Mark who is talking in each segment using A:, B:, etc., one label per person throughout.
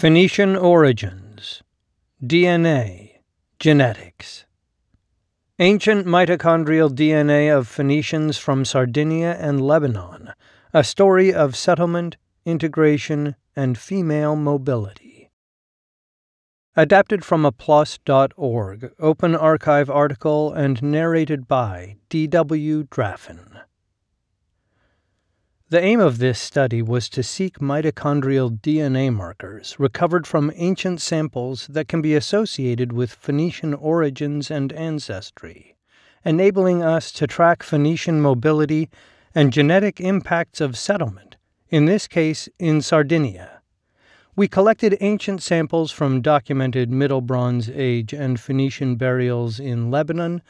A: Phoenician origins, DNA, genetics. Ancient mitochondrial DNA of Phoenicians from Sardinia and Lebanon, a story of settlement, integration, and female mobility. Adapted from a open archive article and narrated by D.W. Draffin. The aim of this study was to seek mitochondrial DNA markers recovered from ancient samples that can be associated with Phoenician origins and ancestry, enabling us to track Phoenician mobility and genetic impacts of settlement, in this case in Sardinia. We collected ancient samples from documented Middle Bronze Age and Phoenician burials in Lebanon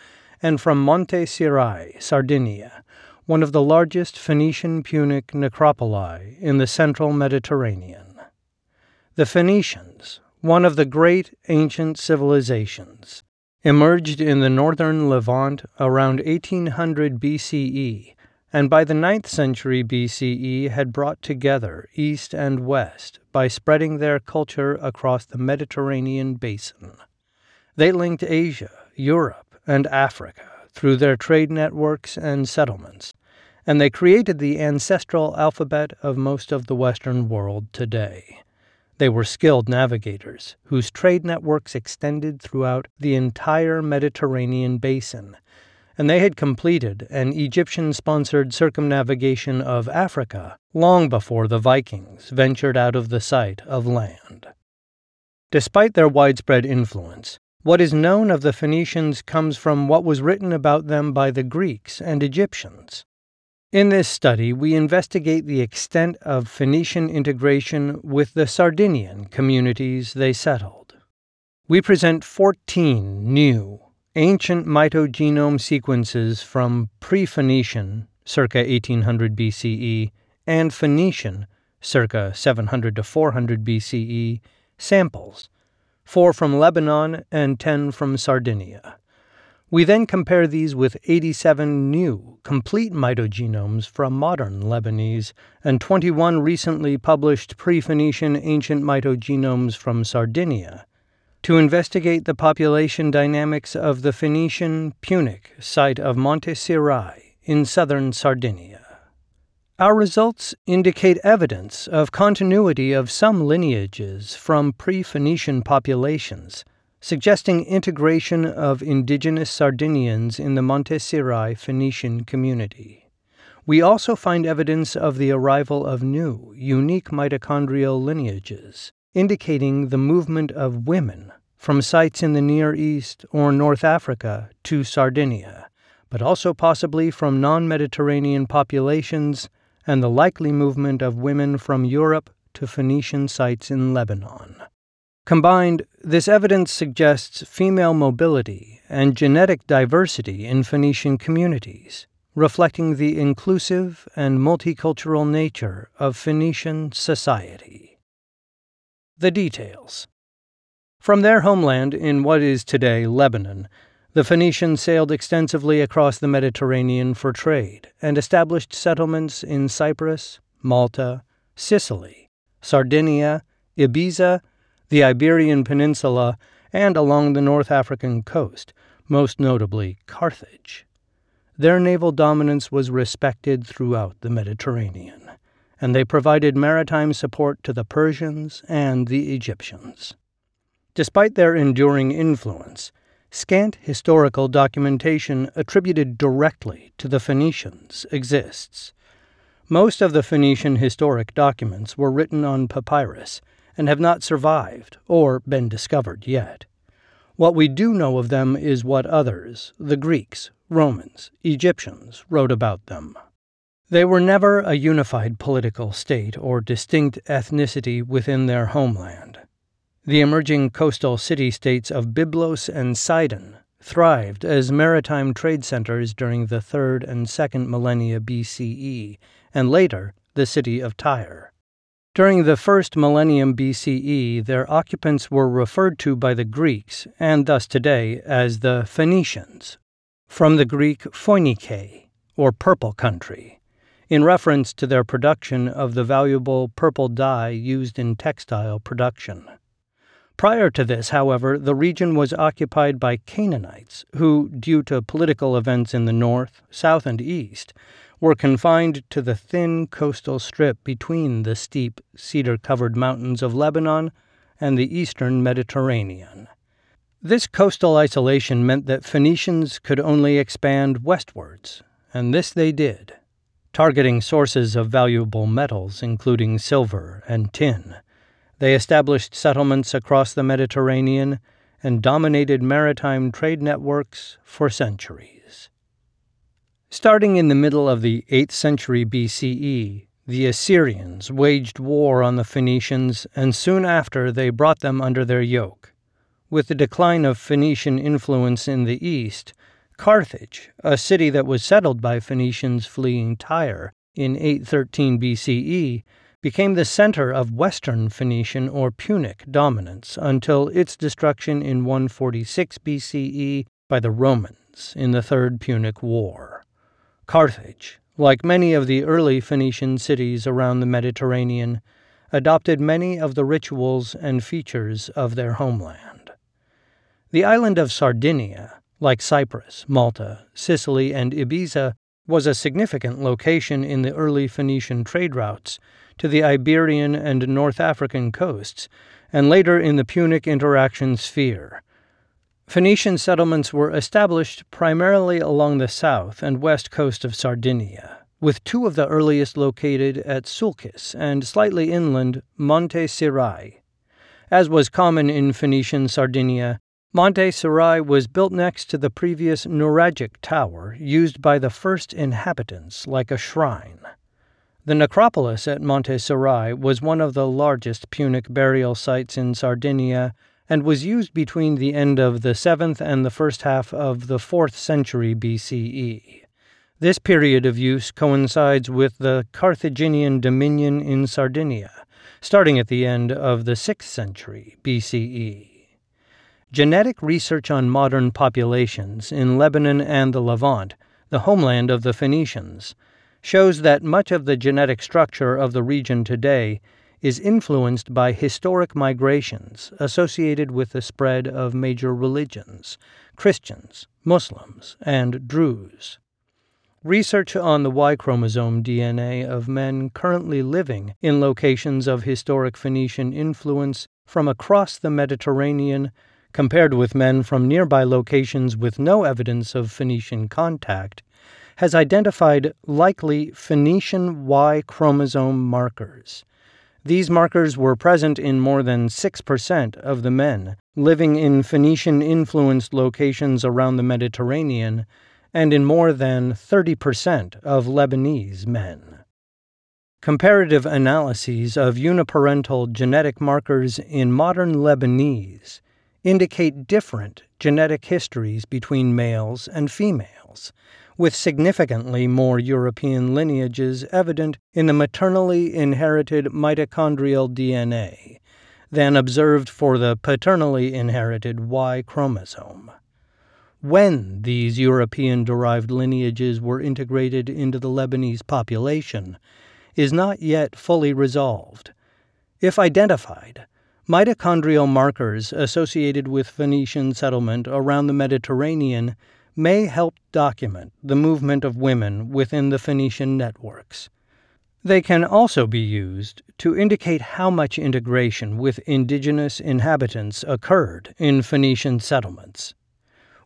A: and from Monte Sirai, Sardinia one of the largest Phoenician Punic necropoli in the central Mediterranean. The Phoenicians, one of the great ancient civilizations, emerged in the northern Levant around 1800 BCE and by the 9th century BCE had brought together East and West by spreading their culture across the Mediterranean basin. They linked Asia, Europe, and Africa through their trade networks and settlements, and they created the ancestral alphabet of most of the Western world today. They were skilled navigators whose trade networks extended throughout the entire Mediterranean basin, and they had completed an Egyptian sponsored circumnavigation of Africa long before the Vikings ventured out of the sight of land. Despite their widespread influence, what is known of the Phoenicians comes from what was written about them by the Greeks and Egyptians. In this study, we investigate the extent of Phoenician integration with the Sardinian communities they settled. We present 14 new, ancient mitogenome sequences from pre Phoenician, circa 1800 BCE, and Phoenician, circa 700 to 400 BCE, samples, four from Lebanon and 10 from Sardinia. We then compare these with 87 new, complete mitogenomes from modern Lebanese and 21 recently published pre Phoenician ancient mitogenomes from Sardinia to investigate the population dynamics of the Phoenician Punic site of Monte Sirai in southern Sardinia. Our results indicate evidence of continuity of some lineages from pre Phoenician populations suggesting integration of indigenous Sardinians in the Monte Sirai Phoenician community. We also find evidence of the arrival of new, unique mitochondrial lineages, indicating the movement of women from sites in the Near East or North Africa to Sardinia, but also possibly from non Mediterranean populations and the likely movement of women from Europe to Phoenician sites in Lebanon. Combined, this evidence suggests female mobility and genetic diversity in Phoenician communities, reflecting the inclusive and multicultural nature of Phoenician society. The details. From their homeland in what is today Lebanon, the Phoenicians sailed extensively across the Mediterranean for trade and established settlements in Cyprus, Malta, Sicily, Sardinia, Ibiza, the Iberian Peninsula, and along the North African coast, most notably Carthage. Their naval dominance was respected throughout the Mediterranean, and they provided maritime support to the Persians and the Egyptians. Despite their enduring influence, scant historical documentation attributed directly to the Phoenicians exists. Most of the Phoenician historic documents were written on papyrus and have not survived or been discovered yet. What we do know of them is what others, the Greeks, Romans, Egyptians, wrote about them. They were never a unified political state or distinct ethnicity within their homeland. The emerging coastal city states of Byblos and Sidon thrived as maritime trade centers during the 3rd and 2nd millennia BCE, and later the city of Tyre. During the first millennium BCE, their occupants were referred to by the Greeks, and thus today, as the Phoenicians, from the Greek phoinike, or purple country. in reference to their production of the valuable purple dye used in textile production. Prior to this, however, the region was occupied by Canaanites, who, due to political events in the north, south, and east, were confined to the thin coastal strip between the steep, cedar covered mountains of Lebanon and the eastern Mediterranean. This coastal isolation meant that Phoenicians could only expand westwards, and this they did, targeting sources of valuable metals, including silver and tin they established settlements across the Mediterranean and dominated maritime trade networks for centuries. Starting in the middle of the 8th century BCE, the Assyrians waged war on the Phoenicians, and soon after they brought them under their yoke. With the decline of Phoenician influence in the east, Carthage, a city that was settled by Phoenicians fleeing Tyre in 813 BCE, became the center of Western Phoenician or Punic dominance until its destruction in 146 BCE by the Romans in the Third Punic War. Carthage, like many of the early Phoenician cities around the Mediterranean, adopted many of the rituals and features of their homeland. The island of Sardinia, like Cyprus, Malta, Sicily, and Ibiza, was a significant location in the early Phoenician trade routes to the Iberian and North African coasts, and later in the Punic interaction sphere. Phoenician settlements were established primarily along the south and west coast of Sardinia, with two of the earliest located at Sulcis and slightly inland Monte Sirai. As was common in Phoenician Sardinia, Monte Sirai was built next to the previous Nuragic tower used by the first inhabitants like a shrine. The necropolis at Monte Sirai was one of the largest Punic burial sites in Sardinia and was used between the end of the 7th and the first half of the 4th century BCE. This period of use coincides with the Carthaginian dominion in Sardinia, starting at the end of the 6th century BCE. Genetic research on modern populations in Lebanon and the Levant, the homeland of the Phoenicians, shows that much of the genetic structure of the region today is influenced by historic migrations associated with the spread of major religions Christians, Muslims, and Druze. Research on the Y chromosome DNA of men currently living in locations of historic Phoenician influence from across the Mediterranean, compared with men from nearby locations with no evidence of Phoenician contact, has identified likely Phoenician Y chromosome markers. These markers were present in more than 6% of the men living in Phoenician influenced locations around the Mediterranean and in more than 30% of Lebanese men. Comparative analyses of uniparental genetic markers in modern Lebanese indicate different genetic histories between males and females, with significantly more European lineages evident in the maternally inherited mitochondrial DNA than observed for the paternally inherited Y chromosome. When these European derived lineages were integrated into the Lebanese population is not yet fully resolved. If identified, mitochondrial markers associated with Phoenician settlement around the Mediterranean may help document the movement of women within the Phoenician networks. They can also be used to indicate how much integration with indigenous inhabitants occurred in Phoenician settlements.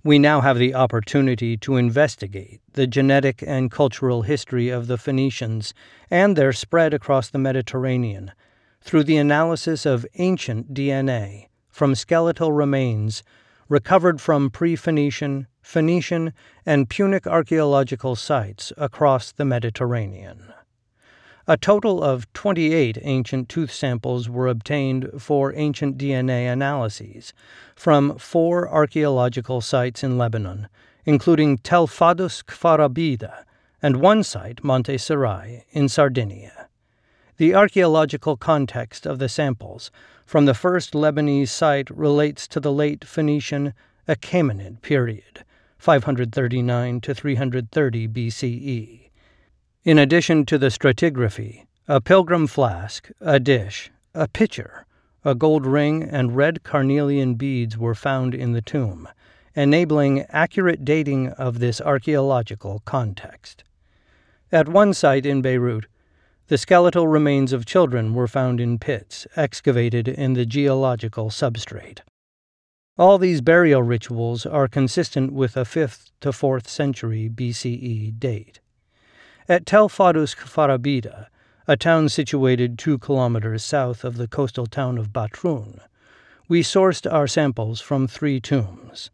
A: We now have the opportunity to investigate the genetic and cultural history of the Phoenicians and their spread across the Mediterranean through the analysis of ancient DNA from skeletal remains recovered from pre Phoenician, Phoenician, and Punic archaeological sites across the Mediterranean. A total of 28 ancient tooth samples were obtained for ancient DNA analyses from four archaeological sites in Lebanon, including Tel Fadous-Kfarabida and one site, Monte Sirai, in Sardinia. The archaeological context of the samples from the first Lebanese site relates to the late Phoenician Achaemenid period, 539 to 330 BCE. In addition to the stratigraphy, a pilgrim flask, a dish, a pitcher, a gold ring, and red carnelian beads were found in the tomb, enabling accurate dating of this archaeological context. At one site in Beirut, the skeletal remains of children were found in pits excavated in the geological substrate. All these burial rituals are consistent with a 5th to 4th century BCE date. At Tel Fadous-Kfarabida, a town situated two kilometers south of the coastal town of Batroun, we sourced our samples from three tombs.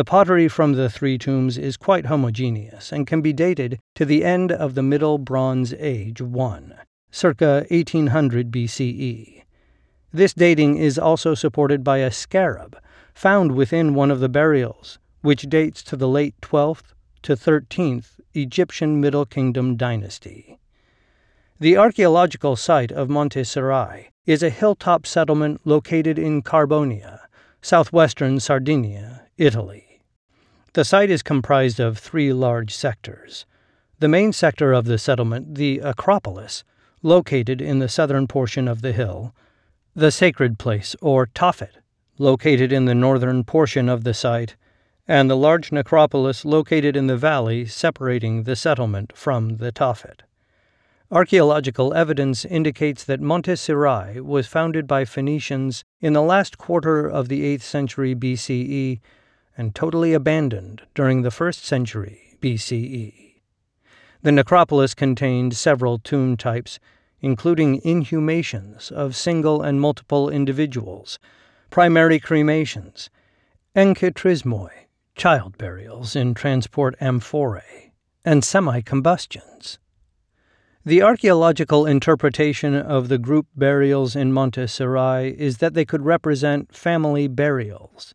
A: The pottery from the three tombs is quite homogeneous and can be dated to the end of the Middle Bronze Age 1, circa 1800 BCE. This dating is also supported by a scarab found within one of the burials, which dates to the late 12th to 13th Egyptian Middle Kingdom dynasty. The archaeological site of Monte Sirai is a hilltop settlement located in Carbonia, southwestern Sardinia, Italy. The site is comprised of three large sectors. The main sector of the settlement, the Acropolis, located in the southern portion of the hill, the sacred place, or Tophet, located in the northern portion of the site, and the large necropolis located in the valley separating the settlement from the Tophet. Archaeological evidence indicates that Monte Sirai was founded by Phoenicians in the last quarter of the 8th century BCE and totally abandoned during the 1st century BCE. The necropolis contained several tomb types, including inhumations of single and multiple individuals, primary cremations, enchytrismoi, child burials in transport amphorae, and semi combustions. The archaeological interpretation of the group burials in Monte Sirai is that they could represent family burials.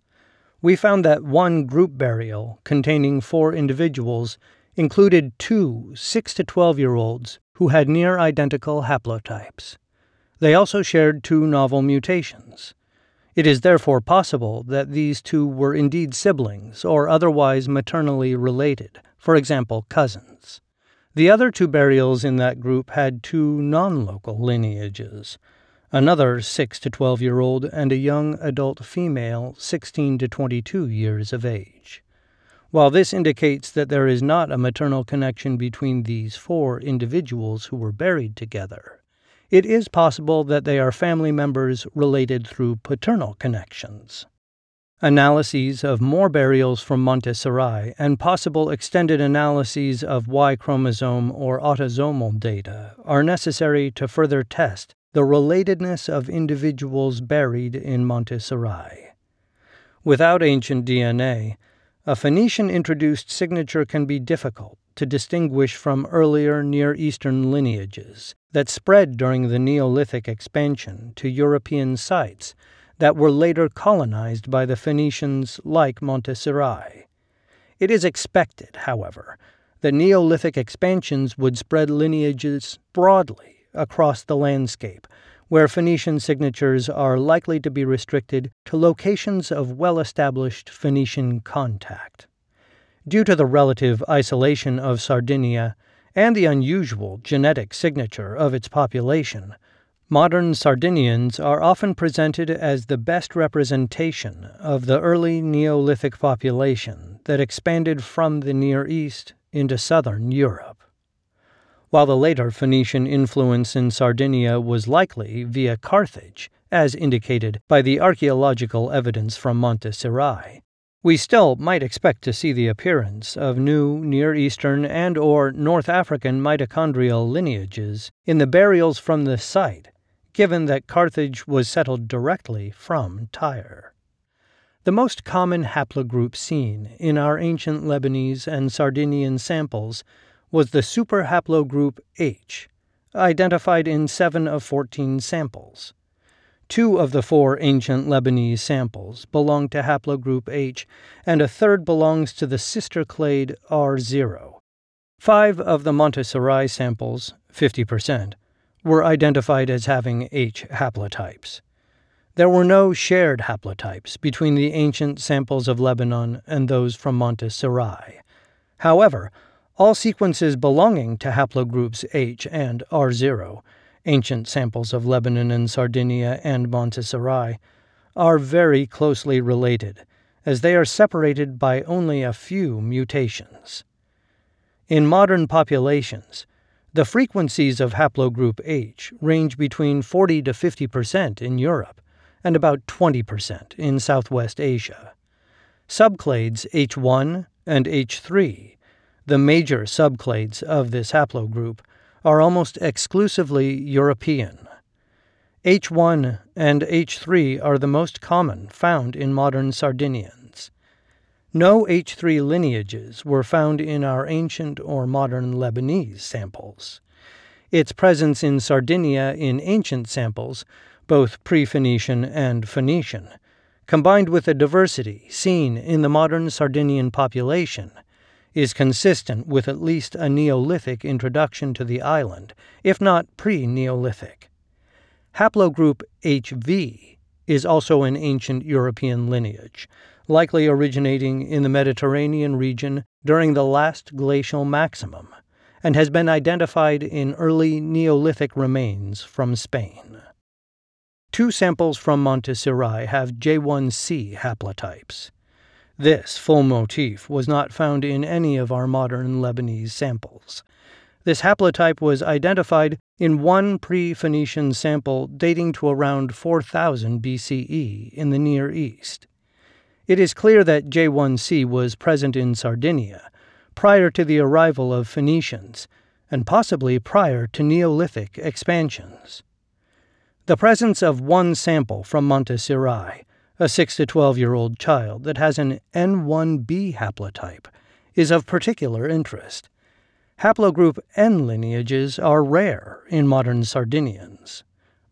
A: We found that one group burial, containing four individuals, included two 6 to 12 year olds who had near identical haplotypes. They also shared two novel mutations. It is therefore possible that these two were indeed siblings or otherwise maternally related, for example, cousins. The other two burials in that group had two non local lineages another 6 to 12 year old and a young adult female 16 to 22 years of age. While this indicates that there is not a maternal connection between these four individuals who were buried together, it is possible that they are family members related through paternal connections. Analyses of more burials from Monte Sirai and possible extended analyses of Y chromosome or autosomal data are necessary to further test the relatedness of individuals buried in Monte Sirai, Without ancient DNA, a Phoenician introduced signature can be difficult to distinguish from earlier Near Eastern lineages that spread during the Neolithic expansion to European sites that were later colonized by the Phoenicians like Monte Sirai. It is expected, however, that Neolithic expansions would spread lineages broadly across the landscape, where Phoenician signatures are likely to be restricted to locations of well established Phoenician contact. Due to the relative isolation of Sardinia and the unusual genetic signature of its population, modern Sardinians are often presented as the best representation of the early Neolithic population that expanded from the Near East into southern Europe. While the later Phoenician influence in Sardinia was likely via Carthage, as indicated by the archaeological evidence from Monte Sirai, we still might expect to see the appearance of new Near Eastern and or North African mitochondrial lineages in the burials from this site, given that Carthage was settled directly from Tyre. The most common haplogroup seen in our ancient Lebanese and Sardinian samples was the superhaplogroup H, identified in 7 of 14 samples. Two of the four ancient Lebanese samples belong to haplogroup H, and a third belongs to the sister clade R0. Five of the Monte Sirai samples, 50%, were identified as having H haplotypes. There were no shared haplotypes between the ancient samples of Lebanon and those from Monte Sirai. However, All sequences belonging to haplogroups H and R0, ancient samples of Lebanon and Sardinia and Monte Sirai, are very closely related, as they are separated by only a few mutations. In modern populations, the frequencies of haplogroup H range between 40 to 50 percent in Europe and about 20 percent in Southwest Asia. Subclades H1 and H3, the major subclades of this haplogroup, are almost exclusively European. H1 and H3 are the most common found in modern Sardinians. No H3 lineages were found in our ancient or modern Lebanese samples. Its presence in Sardinia in ancient samples, both pre Phoenician and Phoenician, combined with the diversity seen in the modern Sardinian population, is consistent with at least a Neolithic introduction to the island, if not pre Neolithic. Haplogroup HV is also an ancient European lineage, likely originating in the Mediterranean region during the last glacial maximum, and has been identified in early Neolithic remains from Spain. Two samples from Monte Sirai have J1c haplotypes. This full motif was not found in any of our modern Lebanese samples. This haplotype was identified in one pre Phoenician sample dating to around 4000 BCE in the Near East. It is clear that J1c was present in Sardinia prior to the arrival of Phoenicians, and possibly prior to Neolithic expansions. The presence of one sample from Monte Montserrat, a 6 to 12 year old child that has an N1b haplotype, is of particular interest. Haplogroup N lineages are rare in modern Sardinians.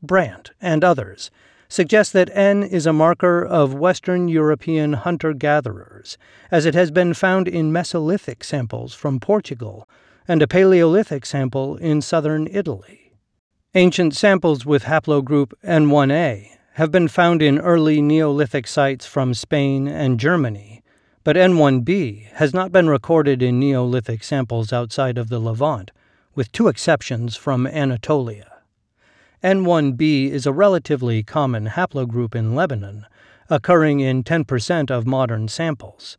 A: Brandt and others suggest that N is a marker of Western European hunter gatherers, as it has been found in Mesolithic samples from Portugal and a Paleolithic sample in southern Italy. Ancient samples with haplogroup N1A have been found in early Neolithic sites from Spain and Germany, but N1B has not been recorded in Neolithic samples outside of the Levant, with two exceptions from Anatolia. N1b is a relatively common haplogroup in Lebanon, occurring in 10% of modern samples.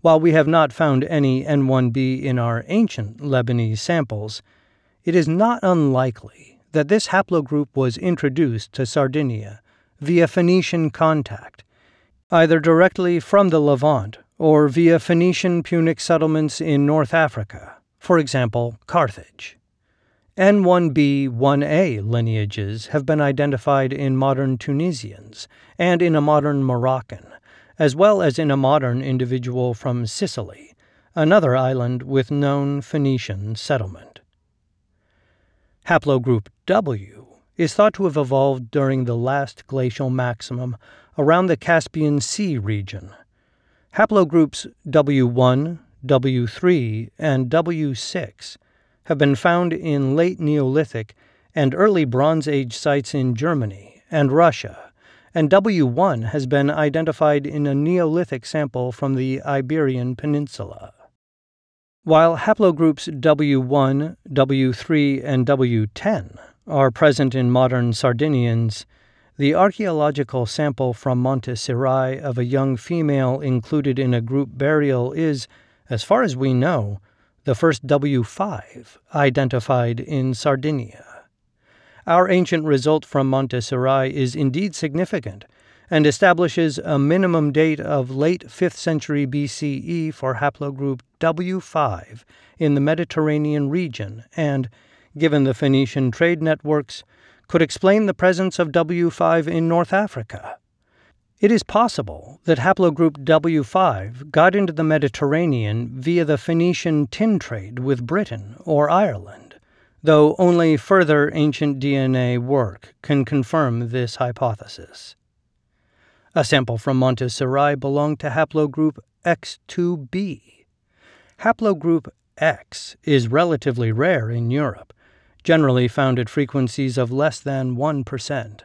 A: While we have not found any N1b in our ancient Lebanese samples, it is not unlikely that this haplogroup was introduced to Sardinia via Phoenician contact, either directly from the Levant or via Phoenician Punic settlements in North Africa, for example, Carthage. N1b 1a lineages have been identified in modern Tunisians and in a modern Moroccan, as well as in a modern individual from Sicily, another island with known Phoenician settlement. Haplogroup W is thought to have evolved during the last glacial maximum around the Caspian Sea region. Haplogroups W1, W3, and W6 have been found in late Neolithic and early Bronze Age sites in Germany and Russia, and W1 has been identified in a Neolithic sample from the Iberian Peninsula. While haplogroups W1, W3, and W10 are present in modern Sardinians, the archaeological sample from Monte Sirai of a young female included in a group burial is, as far as we know, the first W5 identified in Sardinia. Our ancient result from Monte Sirai is indeed significant and establishes a minimum date of late 5th century BCE for haplogroup W5 in the Mediterranean region and, given the Phoenician trade networks, could explain the presence of W5 in North Africa. It is possible that haplogroup W5 got into the Mediterranean via the Phoenician tin trade with Britain or Ireland, though only further ancient DNA work can confirm this hypothesis. A sample from Monte Sirai belonged to haplogroup X2b. Haplogroup X is relatively rare in Europe, generally found at frequencies of less than 1%.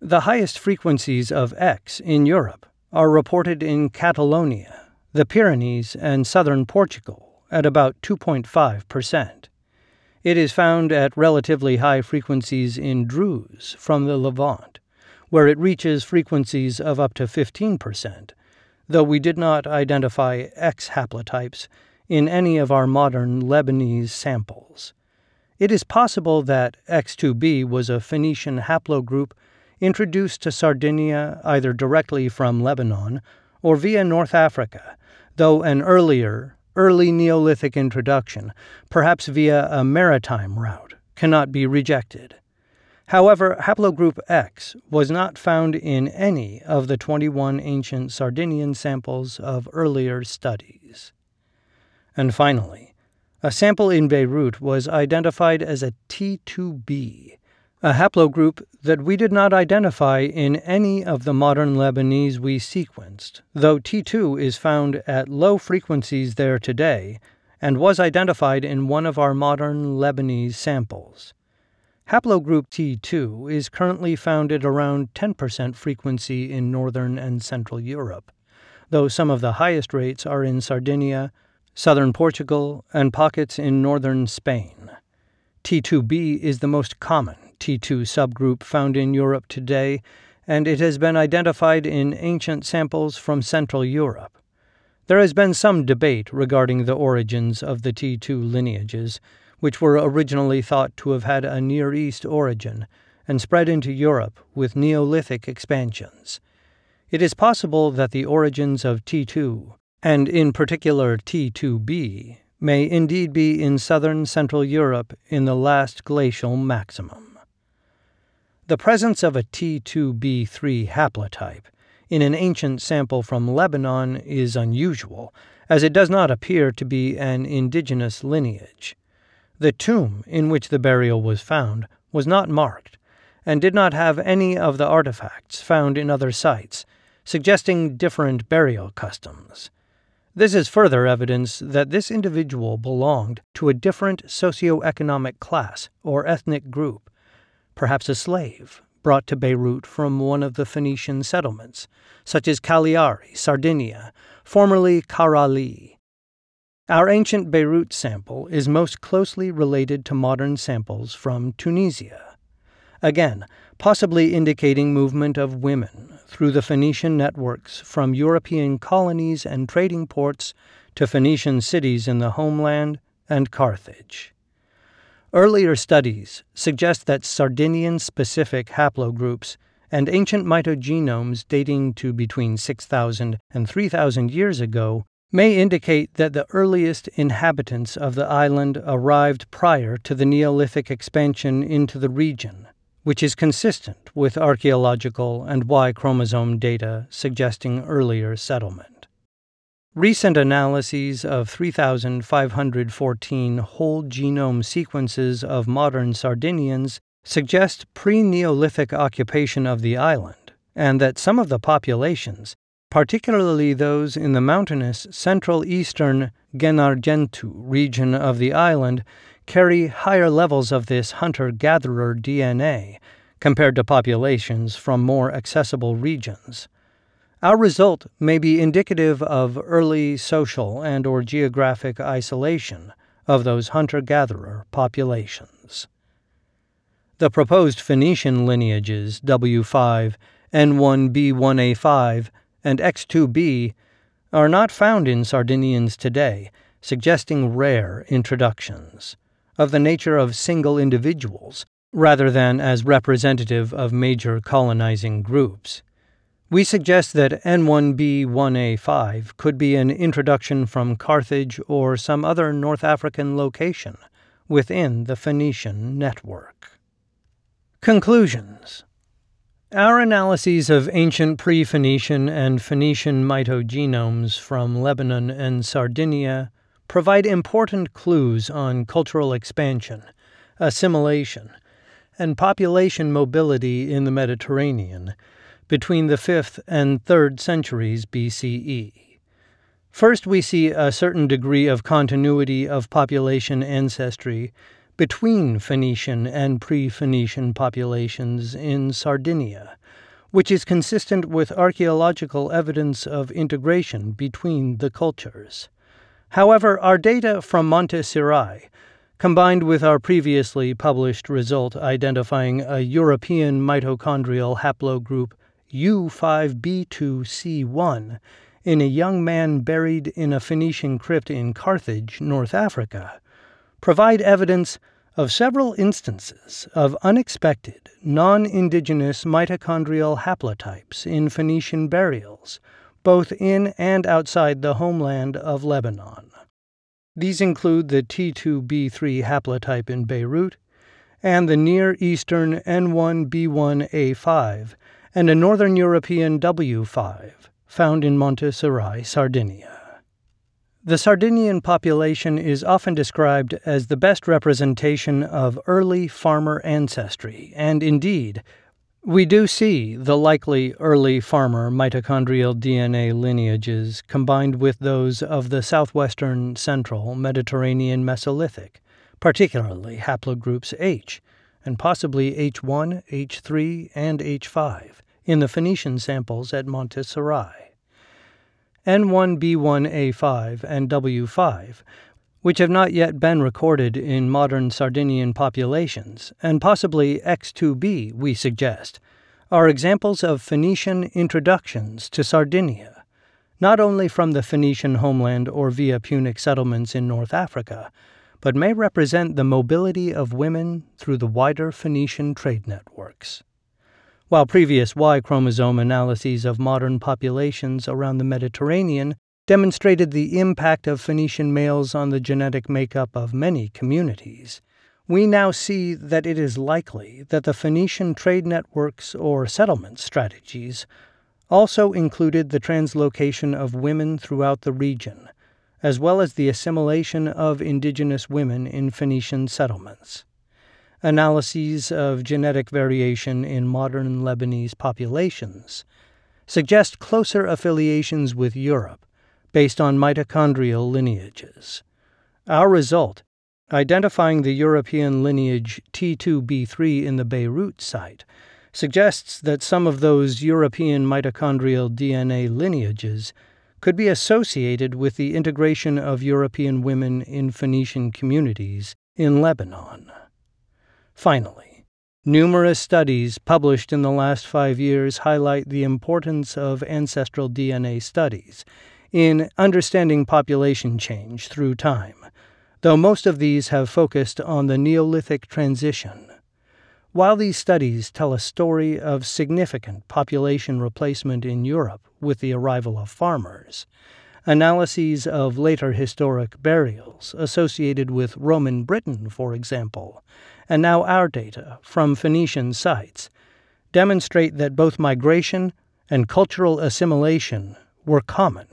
A: The highest frequencies of X in Europe are reported in Catalonia, the Pyrenees, and southern Portugal, at about 2.5%. It is found at relatively high frequencies in Druze from the Levant, where it reaches frequencies of up to 15%, though we did not identify X haplotypes in any of our modern Lebanese samples. It is possible that X2b was a Phoenician haplogroup introduced to Sardinia either directly from Lebanon or via North Africa, though an earlier, early Neolithic introduction, perhaps via a maritime route, cannot be rejected. However, haplogroup X was not found in any of the 21 ancient Sardinian samples of earlier studies. And finally, a sample in Beirut was identified as a T2b, a haplogroup that we did not identify in any of the modern Lebanese we sequenced, though T2 is found at low frequencies there today and was identified in one of our modern Lebanese samples. Haplogroup T2 is currently found at around 10% frequency in northern and central Europe, though some of the highest rates are in Sardinia, southern Portugal, and pockets in northern Spain. T2b is the most common T2 subgroup found in Europe today, and it has been identified in ancient samples from Central Europe. There has been some debate regarding the origins of the T2 lineages, which were originally thought to have had a Near East origin and spread into Europe with Neolithic expansions. It is possible that the origins of T2, and in particular T2b, may indeed be in southern Central Europe in the last glacial maximum. The presence of a T2b3 haplotype in an ancient sample from Lebanon is unusual, as it does not appear to be an indigenous lineage. The tomb in which the burial was found was not marked, and did not have any of the artifacts found in other sites, suggesting different burial customs. This is further evidence that this individual belonged to a different socioeconomic class or ethnic group perhaps a slave, brought to Beirut from one of the Phoenician settlements, such as Cagliari, Sardinia, formerly Karali. Our ancient Beirut sample is most closely related to modern samples from Tunisia. Again, possibly indicating movement of women through the Phoenician networks from European colonies and trading ports to Phoenician cities in the homeland and Carthage. Earlier studies suggest that Sardinian specific haplogroups and ancient mitogenomes dating to between 6,000 and 3,000 years ago may indicate that the earliest inhabitants of the island arrived prior to the Neolithic expansion into the region, which is consistent with archaeological and Y chromosome data suggesting earlier settlement. Recent analyses of 3,514 whole genome sequences of modern Sardinians suggest pre Neolithic occupation of the island, and that some of the populations, particularly those in the mountainous central eastern Gennargentu region of the island, carry higher levels of this hunter gatherer DNA compared to populations from more accessible regions. Our result may be indicative of early social and or geographic isolation of those hunter-gatherer populations. The proposed Phoenician lineages W5, N1B1A5, and X2B are not found in Sardinians today, suggesting rare introductions, of the nature of single individuals rather than as representative of major colonizing groups. We suggest that N1B1A5 could be an introduction from Carthage or some other North African location within the Phoenician network. Conclusions Our analyses of ancient pre Phoenician and Phoenician mitogenomes from Lebanon and Sardinia provide important clues on cultural expansion, assimilation, and population mobility in the Mediterranean between the 5th and 3rd centuries BCE. First, we see a certain degree of continuity of population ancestry between Phoenician and pre Phoenician populations in Sardinia, which is consistent with archaeological evidence of integration between the cultures. However, our data from Monte Sirai, combined with our previously published result identifying a European mitochondrial haplogroup U5B2C1 in a young man buried in a Phoenician crypt in Carthage, North Africa, provide evidence of several instances of unexpected, non indigenous mitochondrial haplotypes in Phoenician burials, both in and outside the homeland of Lebanon. These include the T2B3 haplotype in Beirut and the Near Eastern N1B1A5 and a Northern European W5 found in Monte Sirai, Sardinia. The Sardinian population is often described as the best representation of early farmer ancestry, and indeed, we do see the likely early farmer mitochondrial DNA lineages combined with those of the southwestern central Mediterranean Mesolithic, particularly haplogroups H, and possibly H1, H3, and H5 in the Phoenician samples at Monte Sirai. N1B1A5 and W5, which have not yet been recorded in modern Sardinian populations, and possibly X2b, we suggest, are examples of Phoenician introductions to Sardinia, not only from the Phoenician homeland or via Punic settlements in North Africa, but may represent the mobility of women through the wider Phoenician trade networks. While previous Y chromosome analyses of modern populations around the Mediterranean demonstrated the impact of Phoenician males on the genetic makeup of many communities, we now see that it is likely that the Phoenician trade networks or settlement strategies also included the translocation of women throughout the region, as well as the assimilation of indigenous women in Phoenician settlements. Analyses of genetic variation in modern Lebanese populations suggest closer affiliations with Europe based on mitochondrial lineages. Our result, identifying the European lineage T2B3 in the Beirut site, suggests that some of those European mitochondrial DNA lineages could be associated with the integration of European women in Phoenician communities in Lebanon. Finally, numerous studies published in the last five years highlight the importance of ancestral DNA studies in understanding population change through time, though most of these have focused on the Neolithic transition. While these studies tell a story of significant population replacement in Europe with the arrival of farmers, analyses of later historic burials associated with Roman Britain, for example, and now our data from Phoenician sites demonstrate that both migration and cultural assimilation were common,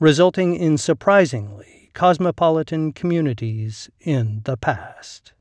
A: resulting in surprisingly cosmopolitan communities in the past.